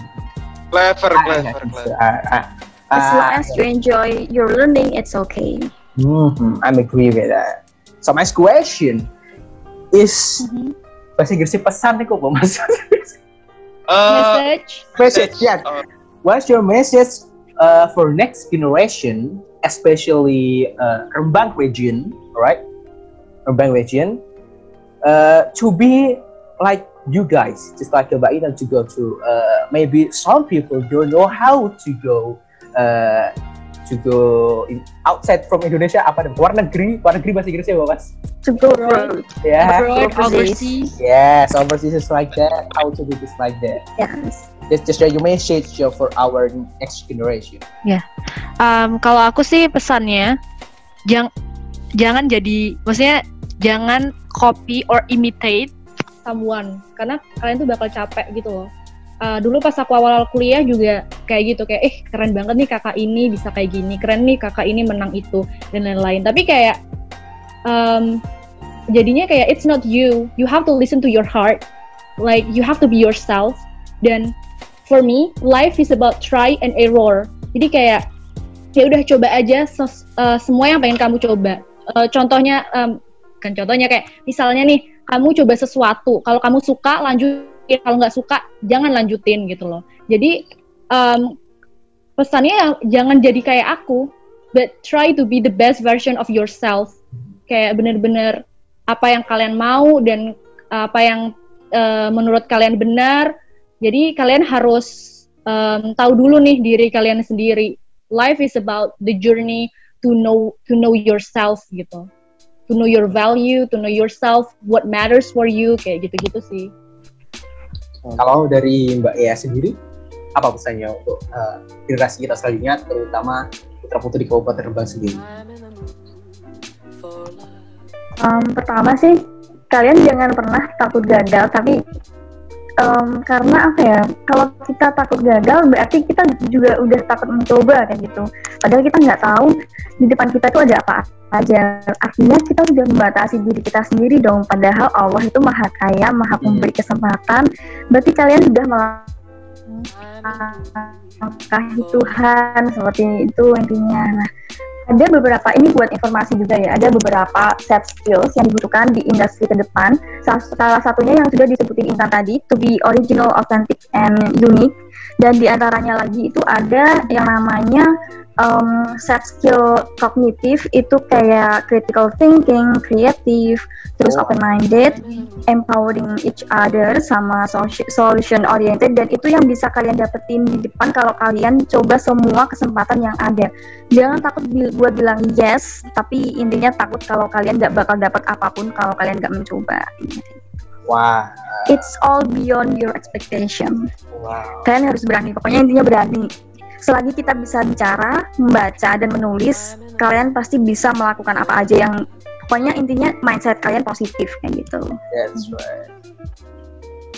Clever, clever, I think so. clever. I- I- As long as you enjoy your learning, it's okay. Mhm, I'm agree with that. So my question is bahasa Inggrisnya pesan nih kok Bang? Mas? Eh, Message. message ya. Oh, What's your message uh, for next generation, especially uh, Rembang region, right? Rembang region, uh, to be like you guys, just like Mbak Ina to go to. Uh, maybe some people don't know how to go. Uh, to go in, outside from Indonesia apa namanya? Luar negeri, luar negeri bahasa Inggrisnya apa mas? To go Abroad. abroad. Ya. Abroad, overseas. overseas. Yes, overseas is like that. How to do this like that? Yes. Just just your message for our next generation. Um, kalau aku sih pesannya jang, jangan jadi maksudnya jangan copy or imitate someone. Karena kalian tuh bakal capek gitu loh. Uh, dulu pas aku awal-awal kuliah juga kayak gitu kayak eh keren banget nih kakak ini bisa kayak gini keren nih kakak ini menang itu dan lain-lain. Tapi kayak um, jadinya kayak it's not you. You have to listen to your heart. Like you have to be yourself. Dan for me life is about try and error. Jadi kayak ya udah coba aja ses- uh, semua yang pengen kamu coba. Uh, contohnya um, kan contohnya kayak misalnya nih kamu coba sesuatu. Kalau kamu suka lanjutin. Kalau nggak suka jangan lanjutin gitu loh. Jadi um, pesannya ya, jangan jadi kayak aku but try to be the best version of yourself. Kayak bener-bener apa yang kalian mau dan apa yang uh, menurut kalian benar jadi kalian harus um, tahu dulu nih diri kalian sendiri. Life is about the journey to know to know yourself gitu. To know your value to know yourself what matters for you kayak gitu-gitu sih. Kalau dari Mbak Ea sendiri, apa pesannya untuk uh, generasi kita selanjutnya, terutama putra putri Kabupaten Rembang sendiri? Um, pertama sih kalian jangan pernah takut gagal tapi um, karena apa ya kalau kita takut gagal berarti kita juga udah takut mencoba kayak gitu. Padahal kita nggak tahu di depan kita tuh ada apa aja. Artinya kita udah membatasi diri kita sendiri dong. Padahal Allah itu maha kaya maha memberi kesempatan. Berarti kalian sudah melangkahi Tuhan seperti itu intinya. Nah ada beberapa ini buat informasi juga ya ada beberapa set skills yang dibutuhkan di industri ke depan. Salah, satunya yang sudah disebutin Intan tadi to be original, authentic, and unique. Dan di antaranya lagi itu ada yang namanya um, set skill kognitif itu kayak critical thinking, creative, terus Oh. open minded, empowering each other sama solution oriented dan itu yang bisa kalian dapetin di depan kalau kalian coba semua kesempatan yang ada. Jangan takut buat bilang yes tapi intinya takut kalau kalian nggak bakal dapat apa pun kalau kalian nggak mencoba. Wah, it's all beyond your expectation. Wow. kalian harus berani pokoknya intinya berani selagi kita bisa bicara membaca dan menulis kalian pasti bisa melakukan apa aja yang pokoknya intinya mindset kalian positif kayak gitu That's right.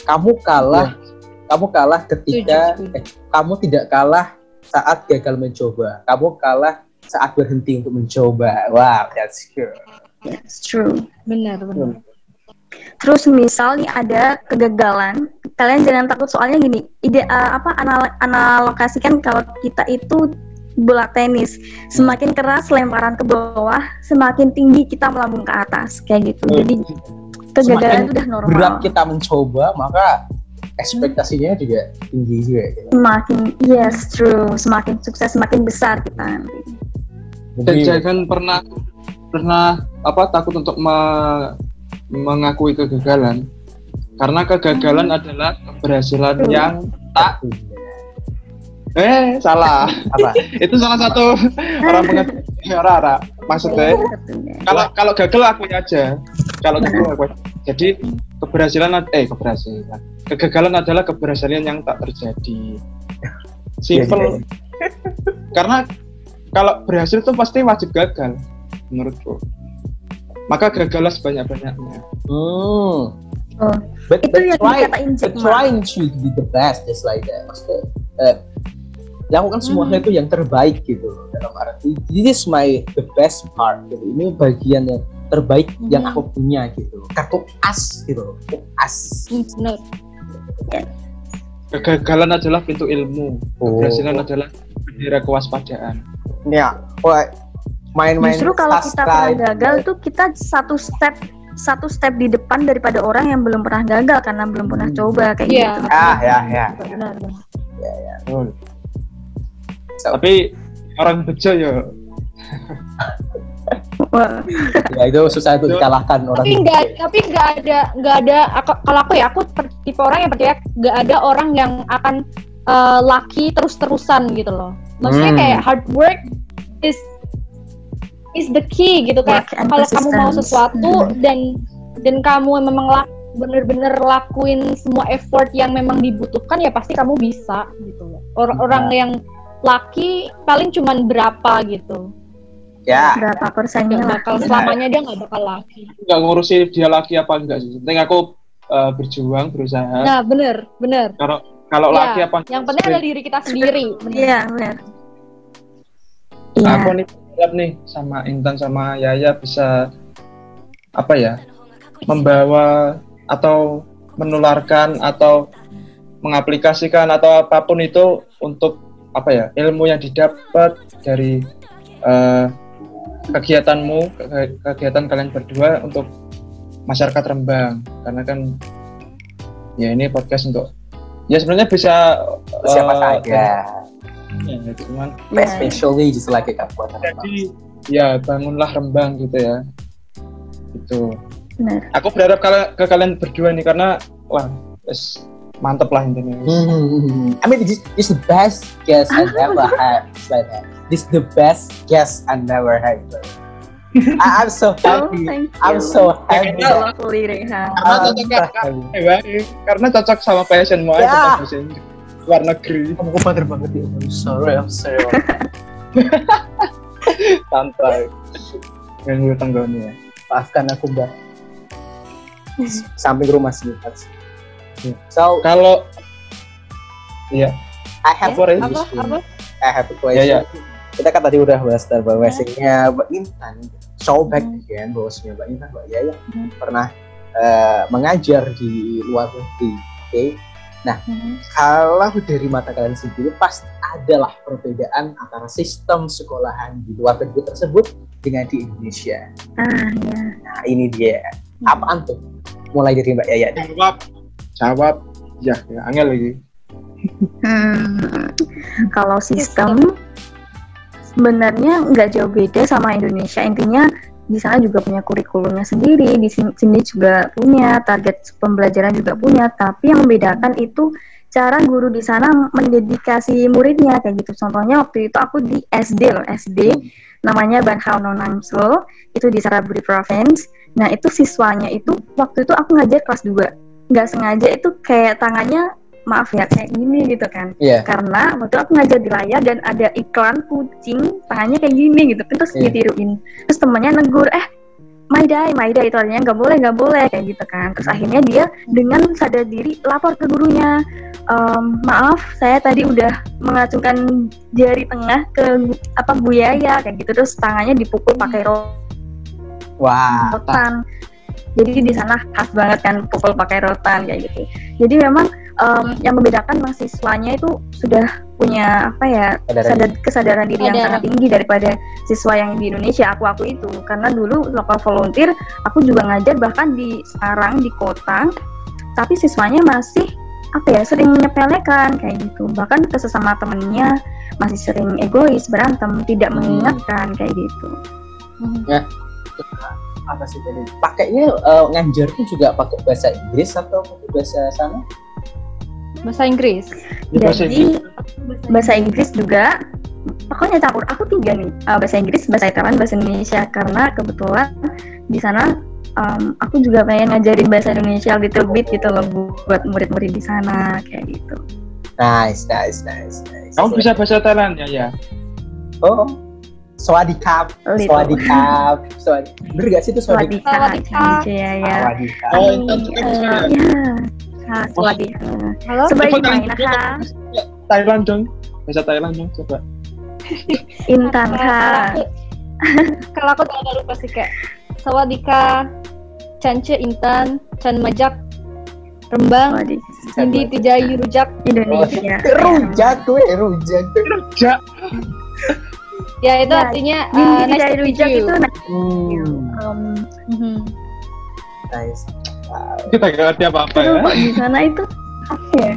Kamu kalah, kamu kalah ketika eh, kamu tidak kalah saat gagal mencoba. Kamu kalah saat berhenti untuk mencoba. Wow, that's good. it's true benar benar Terus misal nih ada kegagalan, kalian jangan takut soalnya gini, ide eh, apa anal analokasikan kalau kita itu bola tenis, semakin keras lemparan ke bawah, semakin tinggi kita melambung ke atas kayak gitu. Jadi kegagalan itu udah normal. Berat kita mencoba, maka ekspektasinya juga tinggi juga. Gitu. Semakin yes true, semakin sukses semakin besar kita nanti. dan Jadi, jangan pernah pernah apa takut untuk me- mengakui kegagalan. Karena kegagalan adalah keberhasilan Betul. yang tak eh salah. Apa? itu salah satu orang pengen ora ora. Maksudnya kalau kalau gagal akunya aja. Kalau gagal aku aja. jadi keberhasilan eh keberhasilan. Kegagalan adalah keberhasilan yang tak terjadi. Simple. Iya, karena kalau berhasil tuh pasti wajib gagal menurutku maka gagallah sebanyak banyaknya Hmm. Oh, But, itu but yang try, dikatain Jack Ma. trying to be the best just like that. Maksudnya, eh, lakukan semuanya itu yang terbaik gitu. Dalam arti, this is my the best part gitu. Ini bagian yang terbaik yang aku punya gitu. Kartu as gitu loh. Kartu as. Hmm, benar kegagalan adalah pintu ilmu Oh. keberhasilan adalah bendera kewaspadaan Ya, wah, main-main Justru kalau kita pernah gagal tuh kita satu step satu step di depan daripada orang yang belum pernah gagal karena belum pernah Hmm. coba kayak Iya. gitu. Ah, ya, ya. benar benar. Hmm. tapi orang bejo ya Ya, itu susah untuk dikalahkan orang. tapi nggak tapi nggak ada nggak ada aku- kalau aku ya aku tipe orang yang percaya nggak ada orang yang akan uh, laki terus terusan gitu loh maksudnya Hmm. kayak hard work is is the key gitu kayak kalau kamu mau sesuatu Hmm. dan dan kamu memang laki bener-bener lakuin semua effort yang memang dibutuhkan ya pasti kamu bisa gitu loh. Orang-orang yang laki paling cuman berapa gitu. Ya, Berapa persennya bakal selamanya dia nggak bakal laki. nggak ngurusi dia laki apa enggak sih penting aku eh, berjuang berusaha Nah bener bener. kalau kalau Ya, laki apa Yang penting adalah diri kita sendiri. bener. Iya, benar. Iya. aku nih harap nih sama Intan sama Yaya bisa apa ya membawa atau menularkan atau mengaplikasikan atau apa pun itu untuk apa ya ilmu yang didapat dari eh, kegiatanmu ke- kegiatan kalian berdua untuk masyarakat Rembang karena kan ya ini podcast untuk ya sebenarnya bisa siapa eh, saja. Ya, cuman Iya. Especially just like Kabupaten Rembang. jadi ya bangunlah Rembang gitu ya itu Benar. aku berharap kal- ke kalian berdua nih karena wah es mantep lah intinya Hmm. I mean, this, this is the best guest I ever had. Like that. This is the best guest I never had. I, I'm so Oh, happy. you. I'm so happy. Karena- Lovely, Rehan. karena I'm cocok so happy. Baik. karena cocok sama passionmu aja Ya. Luar negeri Kamu kupatir banget ya. Sorry, I'm sorry. santai yang gue ya Maafkan aku, Mbak. Samping rumah sini, Mas. Hmm. So, kalau iya I have Apa, a Apa? I have a question. Ya, ya. Kita kan tadi udah bahas tentang bahwasanya Mbak Intan show back Hmm. again bahwasanya Mbak Intan Mbak Yaya Hmm. pernah eh, mengajar di luar negeri. Oke. Mhm. Kalau dari mata kalian sendiri pasti adalah perbedaan antara sistem sekolahan di luar negeri tersebut dengan di Indonesia. Ah, ya. Nah, ini dia. Apaan tuh? Mulai dari Mbak Yaya. deh. jawab jawab ya ya angel lagi Hmm, kalau sistem sebenarnya nggak jauh beda sama Indonesia. Intinya di sana juga punya kurikulumnya sendiri, di sini, juga punya target pembelajaran juga punya. Tapi yang membedakan itu cara guru di sana mendedikasi muridnya kayak gitu. Contohnya waktu itu aku di SD loh, SD namanya Banhao Nonamso, itu di Saraburi Province. Nah itu siswanya itu waktu itu aku ngajar kelas 2 nggak sengaja itu kayak tangannya maaf ya kayak gini gitu kan Iya. karena waktu aku ngajar di layar dan ada iklan kucing tangannya kayak gini gitu terus Iya. ditiruin terus temennya negur eh Maidai, Maidai itu artinya nggak boleh, nggak boleh kayak gitu kan. Terus akhirnya dia dengan sadar diri lapor ke gurunya, "Em, maaf saya tadi udah mengacungkan jari tengah ke apa Bu Yaya kayak gitu terus tangannya dipukul pakai Wah. rotan. Jadi di sana khas banget kan pukul pakai rotan kayak gitu. Jadi memang em, yang membedakan mahasiswanya itu sudah punya apa ya Kesadaran sadar, kesadaran diri yang sangat tinggi daripada siswa yang di Indonesia. Aku aku itu karena dulu lokal volunteer aku juga ngajar bahkan di Semarang di kota, tapi siswanya masih apa ya sering menyepelekan kayak gitu. Bahkan ke sesama temennya masih sering egois berantem, tidak Hmm. mengingatkan kayak gitu. apa sih tadi? Pakainya eh, ngajar tuh juga pakai bahasa Inggris atau pakai bahasa sana? Bahasa Inggris. Bahasa Jadi Inggris. bahasa Inggris juga pokoknya campur aku tiga nih Uh, bahasa Inggris bahasa Italia bahasa Indonesia karena kebetulan di sana um, aku juga pengen ngajarin bahasa Indonesia little bit gitu loh bu- buat murid-murid di sana kayak gitu Nice, nice, nice, nice. kamu bisa bahasa Thailand ya ya Oh, Swadikap. Swadikap, Swadi. Bener gak sih itu Swadikap? Swadika Sawadika. ya ya Swadikap. Oh, Intan juga bisa ya? ya Ah, Swadika Halo. sebaik Coba main kalian- kah Thailand dong bahasa Thailand dong coba Intan Kalau kah aku- Kalau aku tak lupa pasti kayak Sawadika, Cance Intan, Chan Majak, Rembang, Hindi Tijayu Rujak. Indonesia Rujak gue, rujak. Rujak Ya itu Ya, artinya uh, nice to meet rujak itu Hmm, um, Mhm. nice. Kita gak ngerti apa-apa Terus ya di sana itu apa ya?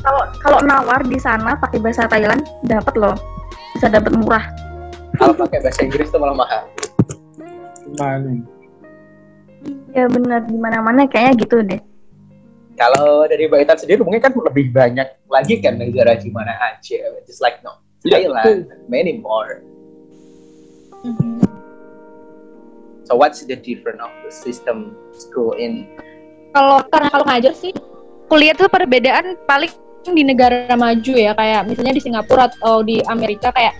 Kalau kalau nawar di sana pakai bahasa Thailand dapat loh. Bisa dapat murah. Kalau pakai bahasa Inggris tuh malah mahal. Gimana? Ya benar di mana-mana kayaknya gitu deh. Kalau dari Mbak sendiri mungkin kan lebih banyak lagi kan negara di mana aja. Just like no, Ya, Thailand, many more. Mhm. So what's the difference of the system school in kalau karena kalau ngajar sih kuliah tuh perbedaan paling di negara maju ya. Kayak misalnya di Singapura atau di Amerika kayak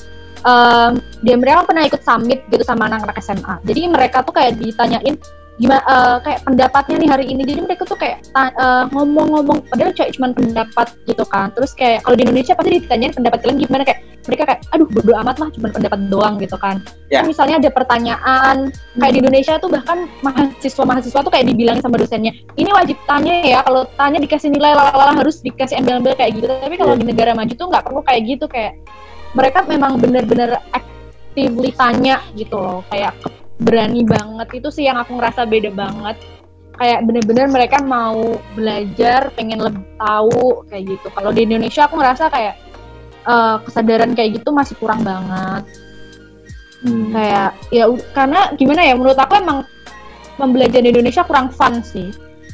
em, di Amerika pernah ikut summit gitu sama anak-anak SMA jadi mereka tuh kayak ditanyain gimana eh, kayak pendapatnya nih hari ini. Jadi mereka tuh kayak eh, ngomong-ngomong padahal kayak cuma pendapat gitu kan. Terus kayak kalau di Indonesia pasti ditanyain pendapat kalian gimana. Kayak mereka kayak aduh bodo amat lah cuma pendapat doang gitu kan. Ya. Terus misalnya ada pertanyaan kayak di Indonesia tuh bahkan mahasiswa-mahasiswa tuh kayak dibilangin sama dosennya ini wajib tanya ya kalau tanya dikasih nilai lalala harus dikasih ambil-ambil kayak gitu. Tapi kalau di negara maju tuh nggak perlu kayak gitu kayak mereka memang bener-bener actively tanya gitu loh kayak berani banget. Itu sih yang aku ngerasa beda banget. Kayak bener-bener mereka mau belajar pengen lebih tahu kayak gitu. Kalau di Indonesia aku ngerasa kayak eh, kesadaran kayak gitu masih kurang banget. Kayak ya karena gimana ya menurut aku emang pembelajaran di Indonesia kurang fun sih.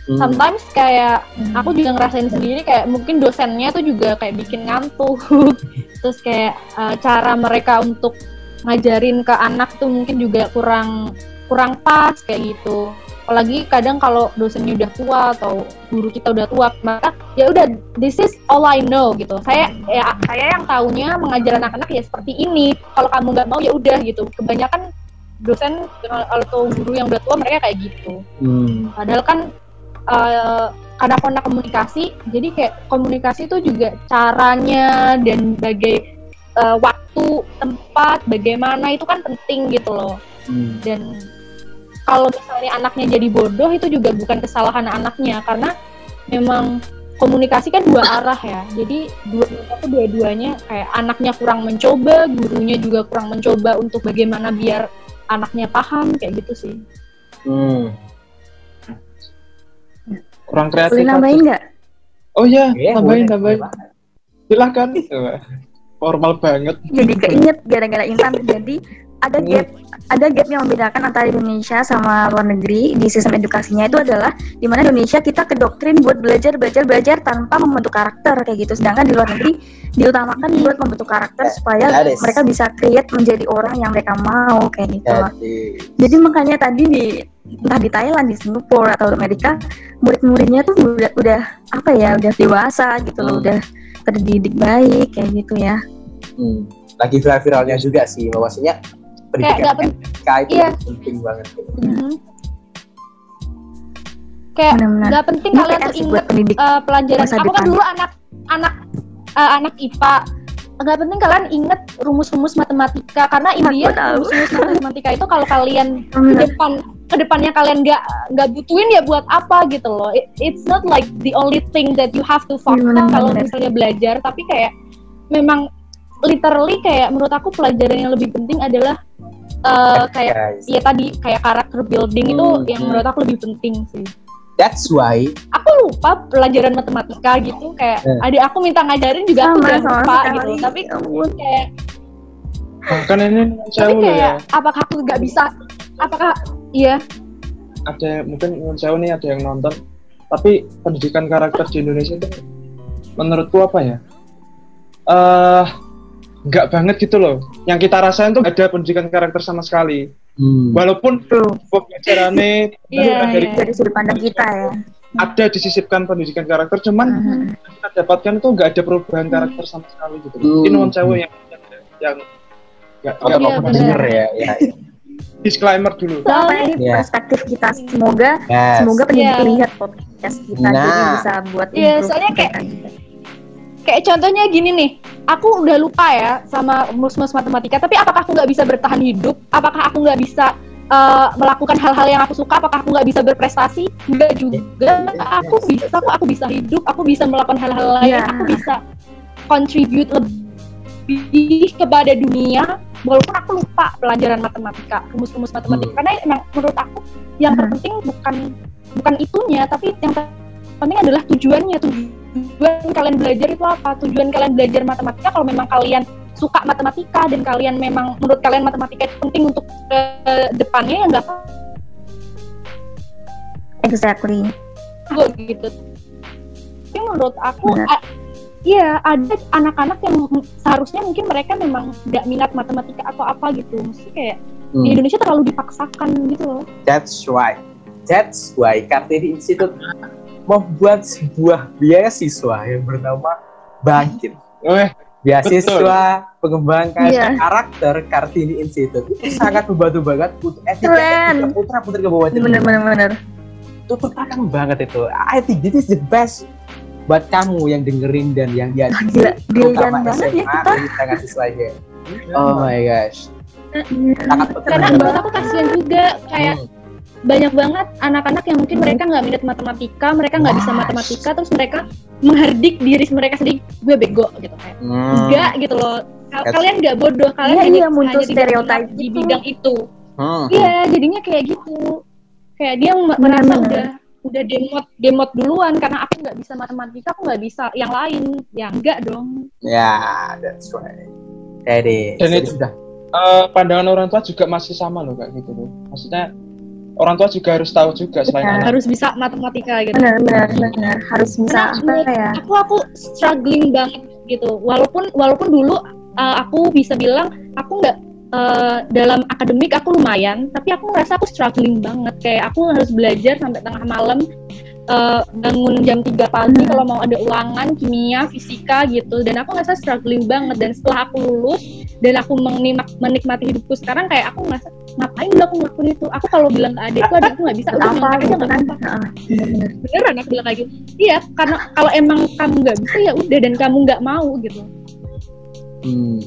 Hmm. sometimes kayak aku juga ngerasain sendiri kayak mungkin dosennya tuh juga kayak bikin ngantuk. Terus kayak uh, cara mereka untuk ngajarin ke anak tuh mungkin juga kurang kurang pas kayak gitu. Apalagi kadang kalau dosennya udah tua atau guru kita udah tua maka ya udah this is all I know gitu. Saya ya saya yang taunya mengajar anak-anak ya seperti ini. Kalau kamu nggak mau ya udah gitu. Kebanyakan dosen atau guru yang udah tua mereka kayak gitu. Hmm. padahal kan eh, karena karena komunikasi jadi kayak komunikasi itu juga caranya dan bagai eh, waktu tempat bagaimana itu kan penting gitu loh. Hmm. dan kalau misalnya anaknya jadi bodoh itu juga bukan kesalahan anaknya. Karena memang komunikasi kan dua arah ya. Jadi dua itu dua-duanya kayak anaknya kurang mencoba gurunya juga kurang mencoba untuk bagaimana biar anaknya paham kayak gitu sih. Hmm. kurang kreatif Boleh nambahin nggak? oh iya Iya, tambahin boleh. tambahin silahkan formal banget Jadi keinget gara-gara Intan jadi ada Hmm. gap ada gap yang membedakan antara Indonesia sama luar negeri di sistem edukasinya itu adalah di mana Indonesia kita kedoktrin buat belajar belajar belajar tanpa membentuk karakter kayak gitu sedangkan di luar negeri diutamakan buat membentuk karakter supaya that mereka bisa create menjadi orang yang mereka mau kayak gitu. Jadi, makanya tadi di entah di Thailand, di Singapura atau Amerika, murid-muridnya tuh udah, udah apa ya, udah dewasa gitu loh, Hmm. udah terdidik baik kayak gitu ya. Hmm. lagi viral-viralnya juga sih bahwasanya pendidikan nggak pen- MTK itu iya. penting banget gitu. Mhm. kayak Benar-benar. nggak penting Ini kalian tuh inget eh, pelajaran aku kan dulu anak anak eh, anak IPA nggak penting kalian inget rumus-rumus matematika karena India rumus-rumus matematika itu kalau kalian ke depan ke depannya kalian nggak nggak butuhin ya buat apa gitu loh It- it's not like the only thing that you have to focus Benar, kalau misalnya belajar tapi kayak memang literally kayak menurut aku pelajaran yang lebih penting adalah eh, kayak Guys, ya tadi kayak karakter building itu Hmm, yang hmm. menurut aku lebih penting sih that's why aku lupa pelajaran matematika gitu kayak Eh. adik aku minta ngajarin juga aku Sama, udah sama lupa sekali. gitu tapi Ya ampun. kayak bahkan ini tapi kayak ya apakah aku nggak bisa apakah iya ada mungkin saya nih ada yang nonton tapi pendidikan karakter di Indonesia itu menurutku apa ya eh nggak banget gitu loh yang kita rasain tuh ada pendidikan karakter sama sekali hmm. walaupun Tuh, pembelajarannya Iya, dari iya. dari sudut pandang kita ya. ada disisipkan pendidikan karakter cuman Mhm. yang kita dapatkan itu nggak ada perubahan karakter sama sekali gitu Hmm. ini non sewu yang yang nggak benar. denger ya, ya. disclaimer dulu apa ini Iya. perspektif kita semoga Yes. semoga pendidik Iya. lihat podcast kita jadi Nah. bisa buat Iya, improve soalnya kayak- juga. Kayak contohnya gini nih aku udah lupa ya sama mus-mus matematika tapi apakah aku nggak bisa bertahan hidup apakah aku nggak bisa eh, melakukan hal-hal yang aku suka apakah aku nggak bisa berprestasi enggak juga aku bisa aku aku bisa hidup aku bisa melakukan hal-hal lain Iya. aku bisa contribute lebih kepada dunia walaupun aku lupa pelajaran matematika rumus-rumus matematika Hmm. karena emang menurut aku yang Hmm. terpenting bukan bukan itunya tapi yang terpenting adalah tujuannya tujuan kalian belajar itu apa tujuan kalian belajar matematika kalau memang kalian suka matematika dan kalian memang menurut kalian matematika itu penting untuk ke depannya ya nggak exactly apa gitu tapi menurut aku Iya, ada anak-anak yang seharusnya mungkin mereka memang nggak minat matematika atau apa gitu. Mesti kayak di Hmm. Indonesia terlalu dipaksakan gitu loh. That's right. That's why Kartini Institute membuat sebuah beasiswa yang bernama Bangkit. Weh, Beasiswa pengembangan Iya. karakter Kartini Institute itu sangat membantu banget untuk etika Keren. putra putri ke bawah bener bener bener itu tuh keren banget itu. I think this is the best buat kamu yang dengerin dan yang dia gila brilian banget ya kita ngasih slide Oh my gosh. Sangat Karena banget. aku kasihan juga kayak Hmm. Banyak banget anak-anak yang mungkin mereka nggak minat matematika, mereka nggak bisa matematika, terus mereka menghardik diri mereka sendiri, gue bego gitu kayak. Hmm. Enggak gitu loh. Kalian nggak bodoh, kalian Iya, hanya, iya, muncul hanya minat di gitu. bidang itu. Hmm. Iya, jadinya kayak gitu. Kayak dia merasa benar. udah udah demot demot duluan karena aku nggak bisa matematika, aku nggak bisa yang lain. Ya enggak dong. Ya, that's right. Jadi, Dan itu- sudah eh, pandangan orang tua juga masih sama loh kayak gitu loh. Maksudnya orang tua juga harus tahu juga selain Benar. anak. Harus bisa matematika gitu. benar benar benar harus bisa Karena apa ya aku aku struggling banget gitu walaupun walaupun dulu uh, aku bisa bilang aku nggak uh, dalam akademik aku lumayan tapi aku ngerasa aku struggling banget kayak aku harus belajar sampai tengah malam uh, bangun jam 3 pagi Hmm. kalau mau ada ulangan kimia fisika gitu dan aku ngerasa struggling banget dan setelah aku lulus dan aku menikmati, menikmati hidupku sekarang kayak aku ngerasa ngapain dulu aku ngelakuin itu? Aku kalau bilang ke adikku adikku nggak bisa. Udah apa gitu nggak kan beneran aku bilang kayak gitu. Iya karena kalau emang kamu nggak bisa ya udah dan kamu nggak mau gitu. Hmm,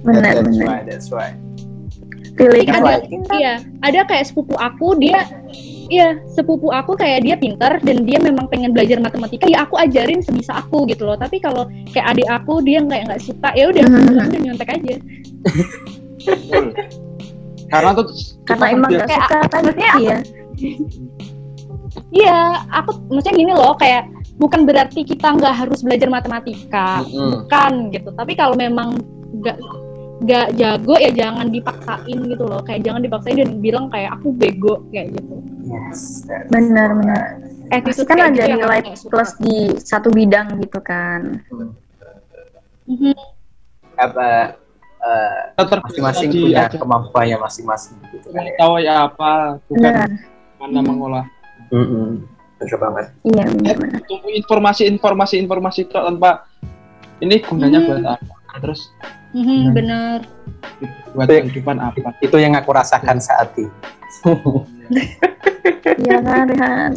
benar that's benar right, that's right. pilih Ada- iya ada kayak sepupu aku dia iya sepupu aku kayak dia pinter dan dia memang pengen belajar matematika ya aku ajarin sebisa aku gitu loh. Tapi kalau kayak adik aku dia nggak nggak suka ya udah Mhm. udah nyontek aja. Karena tuh karena emang gak suka tadi ya iya. Aku maksudnya gini loh kayak bukan berarti kita nggak harus belajar matematika Mm-mm. bukan gitu. Tapi kalau memang nggak nggak jago ya jangan dipaksain gitu loh. Kayak jangan dipaksain dan bilang kayak aku bego kayak gitu. Yes, benar benar. Attitude kan ada gitu yang nilai plus di satu bidang gitu kan. Mhm. apa eh, tetap masing-masing di- punya ada- kemampuannya masing-masing gitu kan ya. tahu ya apa bukan benar mana mengolah Mm-mm. Bener banget. iya benar benar tunggu informasi informasi informasi itu tanpa ini gunanya Hmm. buat apa terus Mhm, bener buat Tapi- kehidupan apa Itu yang aku rasakan saat ini. iya kan Rehan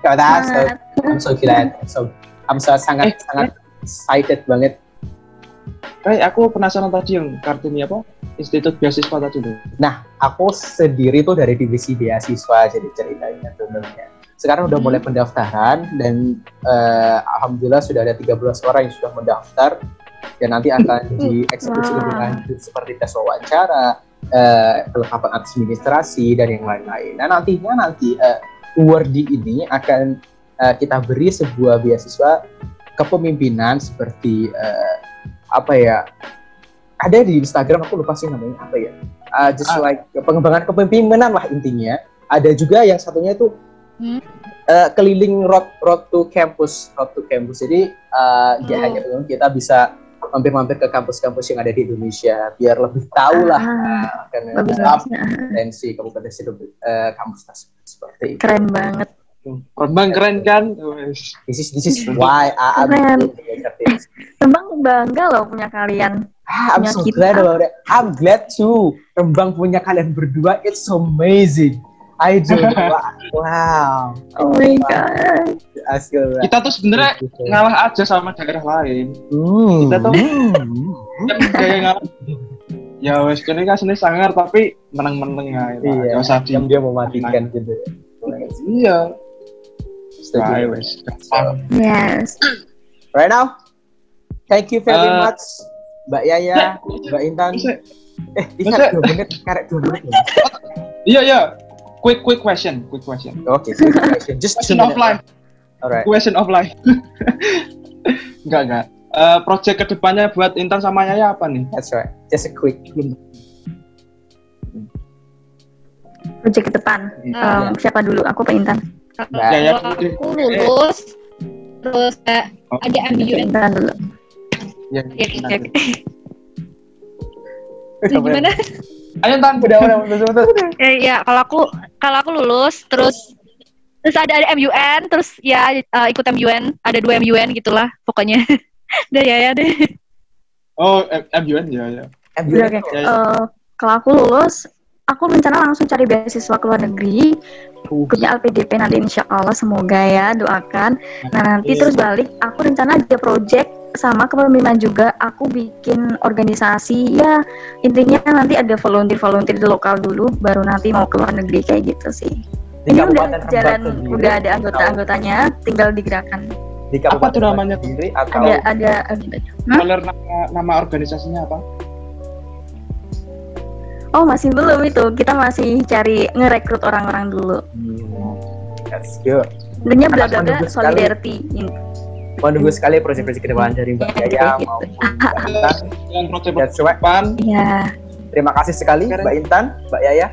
Kau tahu, so. I'm so glad. I'm so, I'm so sangat Eh, sangat excited banget. Kayak aku penasaran tadi yang kartini apa institut beasiswa tadi Nah, aku sendiri tuh dari divisi beasiswa jadi ceritanya sebenarnya. Sekarang udah Hmm. mulai pendaftaran dan eh, alhamdulillah sudah ada 13 orang yang sudah mendaftar dan nanti akan dieksekusi Wah. lebih lanjut seperti tes wawancara, eh, kelengkapan administrasi dan yang lain-lain. Nah, nantinya nanti eh, awardee ini akan eh, kita beri sebuah beasiswa kepemimpinan seperti eh, apa ya ada di Instagram aku lupa sih namanya apa ya Uh, just Ah. like pengembangan kepemimpinan lah intinya ada juga yang satunya itu Hmm. uh, keliling road road to campus road to campus jadi uh, ya Oh. hanya kita bisa mampir-mampir ke kampus-kampus yang ada di Indonesia biar lebih tahu lah Ah, uh, apa bagusnya potensi kabupaten uh, kampus tersebut seperti itu. keren banget Rembang keren kan. This is this is why I, Keren. Rembang bangga loh punya kalian Ah, I'm Punya so kita. glad about it. I'm glad too. Rembang punya kalian berdua. It's so amazing. I do. wow. oh my god Asli. kita tuh sebenarnya ngalah aja sama daerah lain Hmm. Kita tuh- Hmm. Kayak ngalah ya wes kene kan seni sangar tapi meneng-meneng ya Iya. Gak usah Yang dia mematikan gitu. iya Setuju. Nah, wes yes Right now, thank you very Uh, much, Mbak Yaya, Mbak Intan. Eh, bisa dua menit, karek dua menit. ya? iya iya quick quick question quick question Oke, quick question. just two question of minutes. life Alright. question of life enggak enggak Eh, project ke depannya buat Intan sama Yaya apa nih That's right. Just a quick. project ke depan Nah, Em, siapa dulu aku Pak Intan kalau Ya, ya, aku lulus terus kayak Oh. ada ambil Intan dulu ya, ya, ya, gimana ayo Intan Udah, udah, udah, udah. Eh, ya kalau aku kalau aku lulus terus terus ada ada MUN terus ya eh, ikut MUN ada dua MUN gitulah pokoknya udah ya ya deh Oh, M- MUN ya ya. MUN oke. Ya, ya. Eh, kalau aku lulus, aku rencana langsung cari beasiswa ke luar negeri. Punya LPDP nanti insya Allah semoga ya doakan. Nah nanti Iya. terus balik, aku rencana ada project sama kepemimpinan juga. Aku bikin organisasi ya intinya nanti ada volunteer volunteer di lokal dulu, baru nanti mau ke luar negeri kayak gitu sih. Di Ini udah jalan, sendiri udah ada atau anggota-anggotanya, tinggal digerakkan. Di Apa tuh namanya? sendiri atau Ada ada anggotanya. Hah? Spoiler nama, nama organisasinya apa? Oh masih belum itu, kita masih cari ngerekrut orang-orang dulu. Hmm, That's good. Sebenarnya bla bla bla menunggu sekali. solidarity. Mau nunggu sekali proyek-proyek ke depan dari Mbak Iya, Yaya maupun Mbak Intan. Yang project That's right. depan. Iya, Terima kasih sekali Mbak Intan, Mbak Yaya.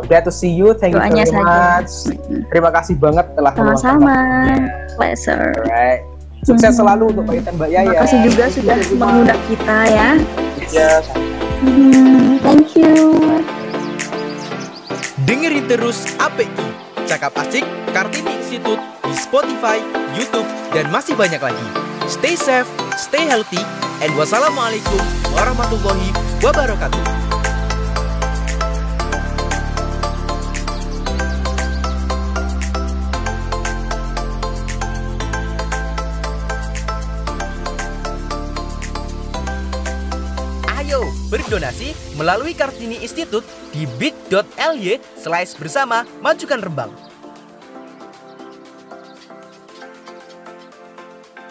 Glad to see you. Thank you doanya very saja. much. Terima kasih banget telah meluangkan Sama-sama. Pleasure. Alright. Sukses Hmm. selalu untuk Mbak Intan, Mbak Yaya. Terima kasih juga sudah mengundang kita ya. Ya, sama. Hmm, thank you. Dengerin terus API, Cakap Asik Kartini Institute di Spotify, YouTube, dan masih banyak lagi. Stay safe, stay healthy, and wassalamualaikum warahmatullahi wabarakatuh. Berdonasi melalui Kartini Institute di bit.ly slash bersama majukan Rembang.